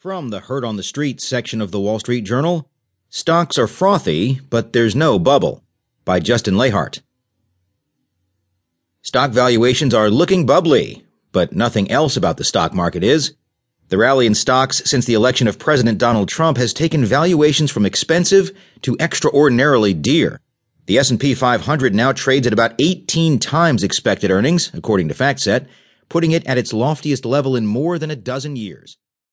From the Heard on the Street section of the Wall Street Journal, Stocks Are Frothy, but There's No Bubble by Justin Lahart. Stock valuations are looking bubbly, but nothing else about the stock market is. The rally in stocks since the election of President Donald Trump has taken valuations from expensive to extraordinarily dear. The S&P 500 now trades at about 18 times expected earnings, according to FactSet, putting it at its loftiest level in more than a dozen years.